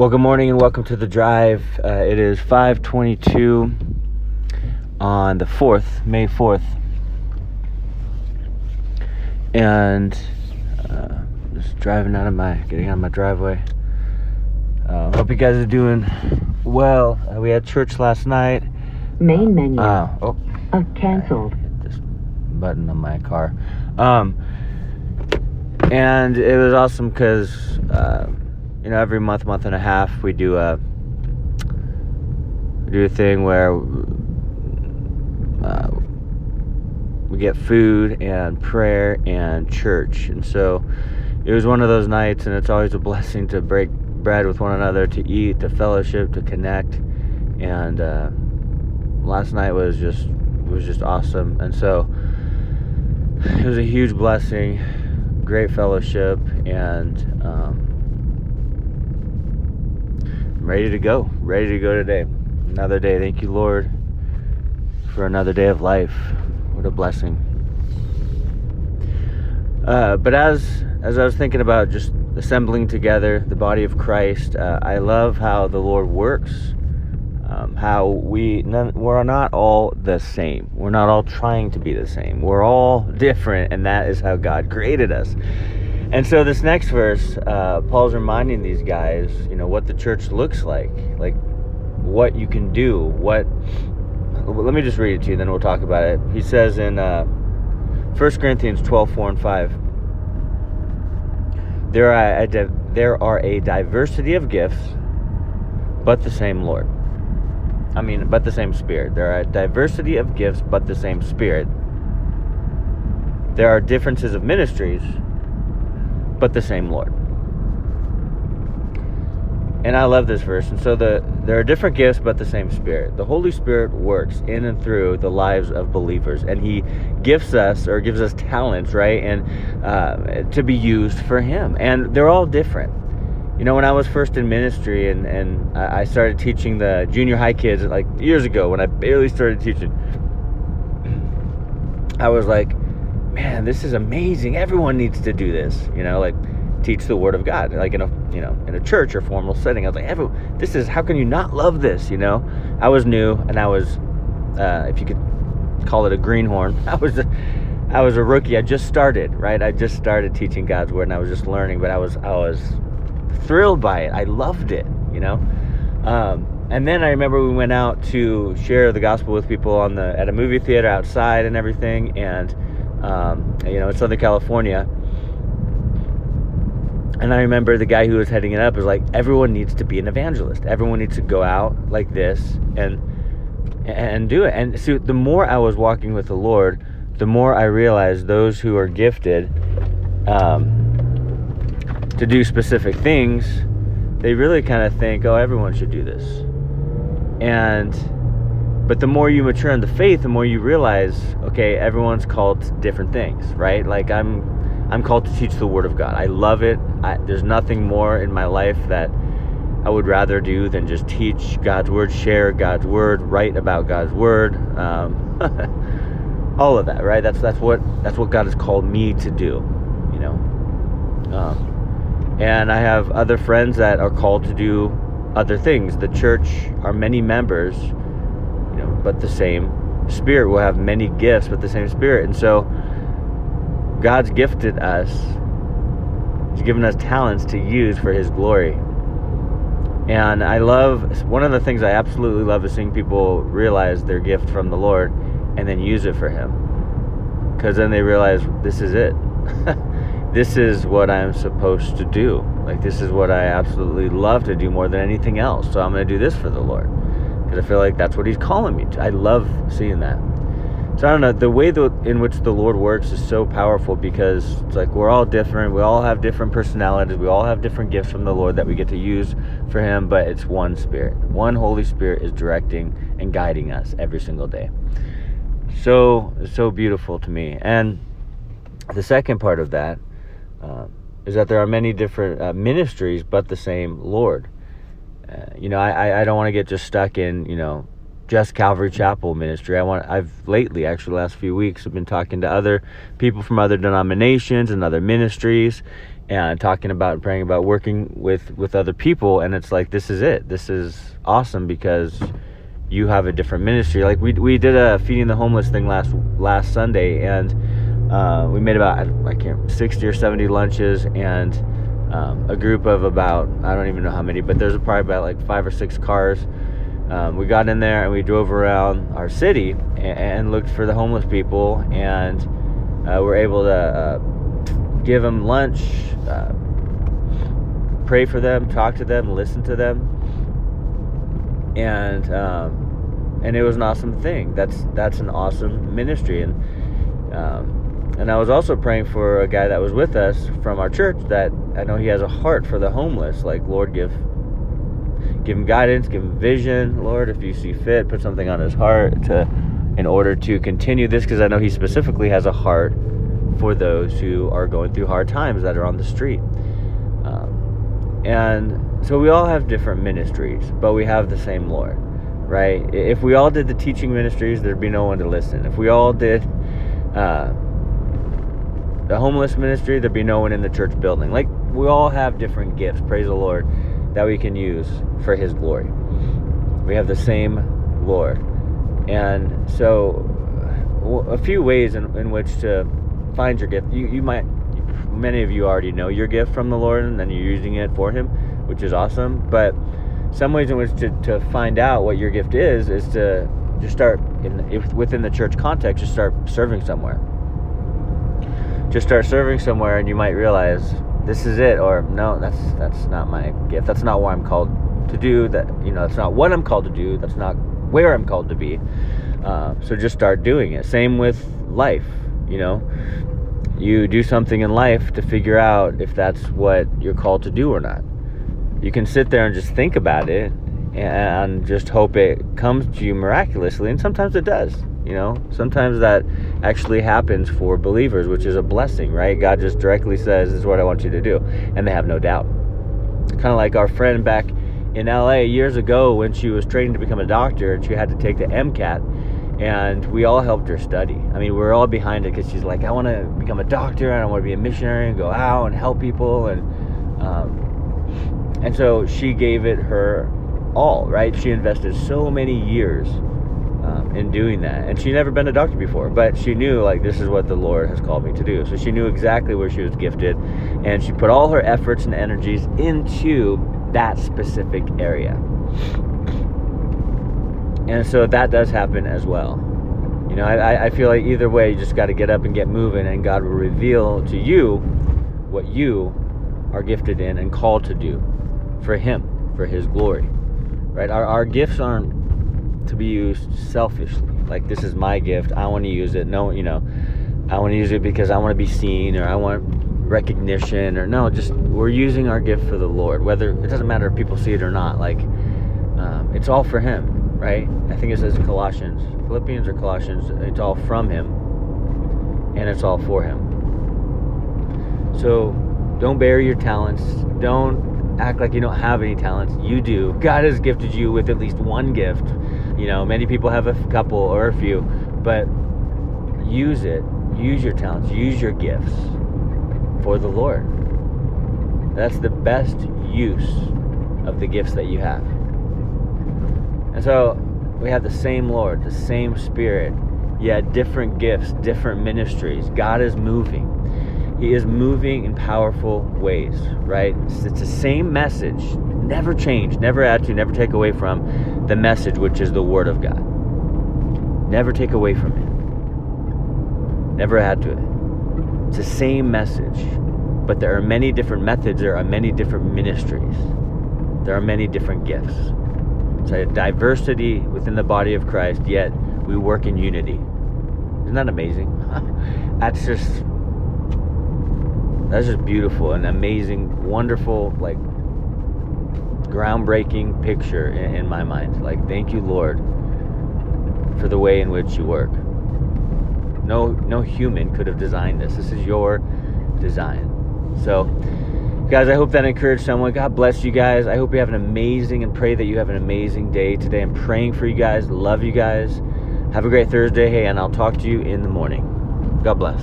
Well, good morning and welcome to the drive. Uh, it is 5:22 on the 4th, May 4th, and uh, just driving out of my, getting out of my driveway. Uh, hope you guys are doing well. Uh, we had church last night. Main menu Uh, oh, of canceled. Hit this button on my car. Um, and it was awesome because, uh, you know, every month, month and a half, we do a we do a thing where uh, we get food and prayer and church, and so it was one of those nights, and it's always a blessing to break bread with one another, to eat, to fellowship, to connect, and uh, last night was just was just awesome, and so it was a huge blessing, great fellowship, and um, ready to go, ready to go today. Another day. Thank you, Lord, for another day of life. What a blessing. Uh, but as as I was thinking about just assembling together the body of Christ, uh, I love how the Lord works. Um, how we none, we're not all the same. We're not all trying to be the same. We're all different, and that is how God created us. And so this next verse, uh, Paul's reminding these guys, you know, what the church looks like, like what you can do. What? Let me just read it to you, then we'll talk about it. He says in uh, 1 Corinthians 12, 4 and 5. There are, a, there are a diversity of gifts, but the same Lord. I mean, but the same Spirit. There are a diversity of gifts, but the same Spirit. There are differences of ministries, but the same Lord. And I love this verse. And so the there are different gifts, but the same Spirit. The Holy Spirit works in and through the lives of believers, and He gifts us or gives us talents, right, and uh, to be used for Him. And they're all different. You know, when I was first in ministry and and I I started teaching the junior high kids like years ago when I barely started teaching, I was like, man, this is amazing. Everyone needs to do this. You know, like teach the word of God, like in a you know in a church or formal setting. I was like, this is how can you not love this? You know, I was new and I was, uh, if you could call it a greenhorn, I was. A, I was a rookie. I just started, right? I just started teaching God's word, and I was just learning. But I was, I was thrilled by it. I loved it, you know. Um, and then I remember we went out to share the gospel with people on the at a movie theater outside and everything, and um, you know, in Southern California. And I remember the guy who was heading it up was like, everyone needs to be an evangelist. Everyone needs to go out like this and and do it. And so the more I was walking with the Lord, the more I realized those who are gifted um, to do specific things, they really kind of think, oh, everyone should do this. And but the more you mature in the faith, the more you realize, okay, everyone's called to different things, right? Like I'm I'm called to teach the word of God. I love it. I, there's nothing more in my life that I would rather do than just teach God's word, share God's word, write about God's word, um, all of that, right? That's that's what that's what God has called me to do, you know. Um, and I have other friends that are called to do other things. The church are many members, but the same Spirit will have many gifts, but the same Spirit, and so God's gifted us. He's given us talents to use for His glory. And I love one of the things I absolutely love is seeing people realize their gift from the Lord and then use it for Him. Because then they realize this is it. this is what I'm supposed to do. Like, this is what I absolutely love to do more than anything else. So I'm going to do this for the Lord. Because I feel like that's what He's calling me to. I love seeing that. So I don't know. The way that in which the Lord works is so powerful because it's like we're all different. We all have different personalities. We all have different gifts from the Lord that we get to use for Him. But it's one Spirit. One Holy Spirit is directing and guiding us every single day. So so beautiful to me. And the second part of that uh, is that there are many different uh, ministries, but the same Lord. You know, I I don't want to get just stuck in you know just Calvary Chapel ministry. I want I've lately actually last few weeks I've been talking to other people from other denominations and other ministries and talking about and praying about working with with other people and it's like this is it. This is awesome because you have a different ministry. Like we we did a feeding the homeless thing last last Sunday and uh, we made about I can't 60 or 70 lunches and um, a group of about I don't even know how many, but there's probably about like five or six cars. Um, we got in there and we drove around our city and, and looked for the homeless people and uh, we're able to uh, give them lunch uh, pray for them talk to them listen to them. And um, and it was an awesome thing. That's that's an awesome ministry. And um, and I was also praying for a guy that was with us from our church that I know he has a heart for the homeless like Lord give give him guidance, give him vision, Lord, if you see fit, put something on his heart to in order to continue this because I know he specifically has a heart for those who are going through hard times that are on the street. Um, and so we all have different ministries, but we have the same Lord, right? If we all did the teaching ministries, there'd be no one to listen. If we all did uh, the homeless ministry, there'd be no one in the church building. Like we all have different gifts, praise the Lord that we can use for His glory. We have the same Lord. And so, a few ways in, in which to find your gift. You, you might, many of you already know your gift from the Lord and then you're using it for Him, which is awesome. But some ways in which to, to find out what your gift is, is to just start in if, within the church context, just start serving somewhere. Just start serving somewhere, and you might realize this is it or no that's that's not my gift. That's not what i'm called to do that you know that's not what i'm called to do that's not where i'm called to be. Uh, so just start doing it. Same with life you know. You do something in life to figure out if that's what you're called to do or not. You can sit there and just think about it and just hope it comes to you miraculously and sometimes it does you know, sometimes that actually happens for believers, which is a blessing, right? God just directly says, This is what I want you to do. And they have no doubt. Kind of like our friend back in LA years ago when she was training to become a doctor and she had to take the MCAT. And we all helped her study. I mean, we are all behind it because she's like, I want to become a doctor and I want to be a missionary and go out and help people. And, um, and so she gave it her all, right? She invested so many years um, in doing that. And she'd never been a doctor before, but she knew like this is what the Lord has called me to do. So she knew exactly where she was gifted, and she put all her efforts and energies into that specific area. And so that does happen as well. You know, I, I feel like either way, you just got to get up and get moving, and God will reveal to you what you are gifted in and called to do for Him, for His glory. Right? Our, our gifts aren't to be used selfishly. Like this is my gift. I want to use it. No, you know, I want to use it because I want to be seen or I want recognition or no, just we're using our gift for the Lord. Whether it doesn't matter if people see it or not. Like um, it's all for Him, right? I think it says Colossians, Philippians or Colossians. It's all from Him, and it's all for Him. So don't bury your talents. Don't act like you don't have any talents. You do. God has gifted you with at least one gift you know, many people have a couple or a few, but use it. Use your talents. Use your gifts for the Lord. That's the best use of the gifts that you have. And so we have the same Lord, the same Spirit, yet different gifts, different ministries. God is moving. He is moving in powerful ways, right? It's the same message, never change, never add to, never take away from the message, which is the Word of God. Never take away from it, never add to it. It's the same message, but there are many different methods, there are many different ministries, there are many different gifts. It's a diversity within the body of Christ, yet we work in unity. Isn't that amazing? That's just that's just beautiful and amazing, wonderful, like groundbreaking picture in, in my mind. Like, thank you, Lord, for the way in which you work. No, no human could have designed this. This is your design. So, Guys, I hope that encouraged someone. God bless you guys. I hope you have an amazing and pray that you have an amazing day today. I'm praying for you guys. Love you guys. Have a great Thursday. Hey, and I'll talk to you in the morning. God bless.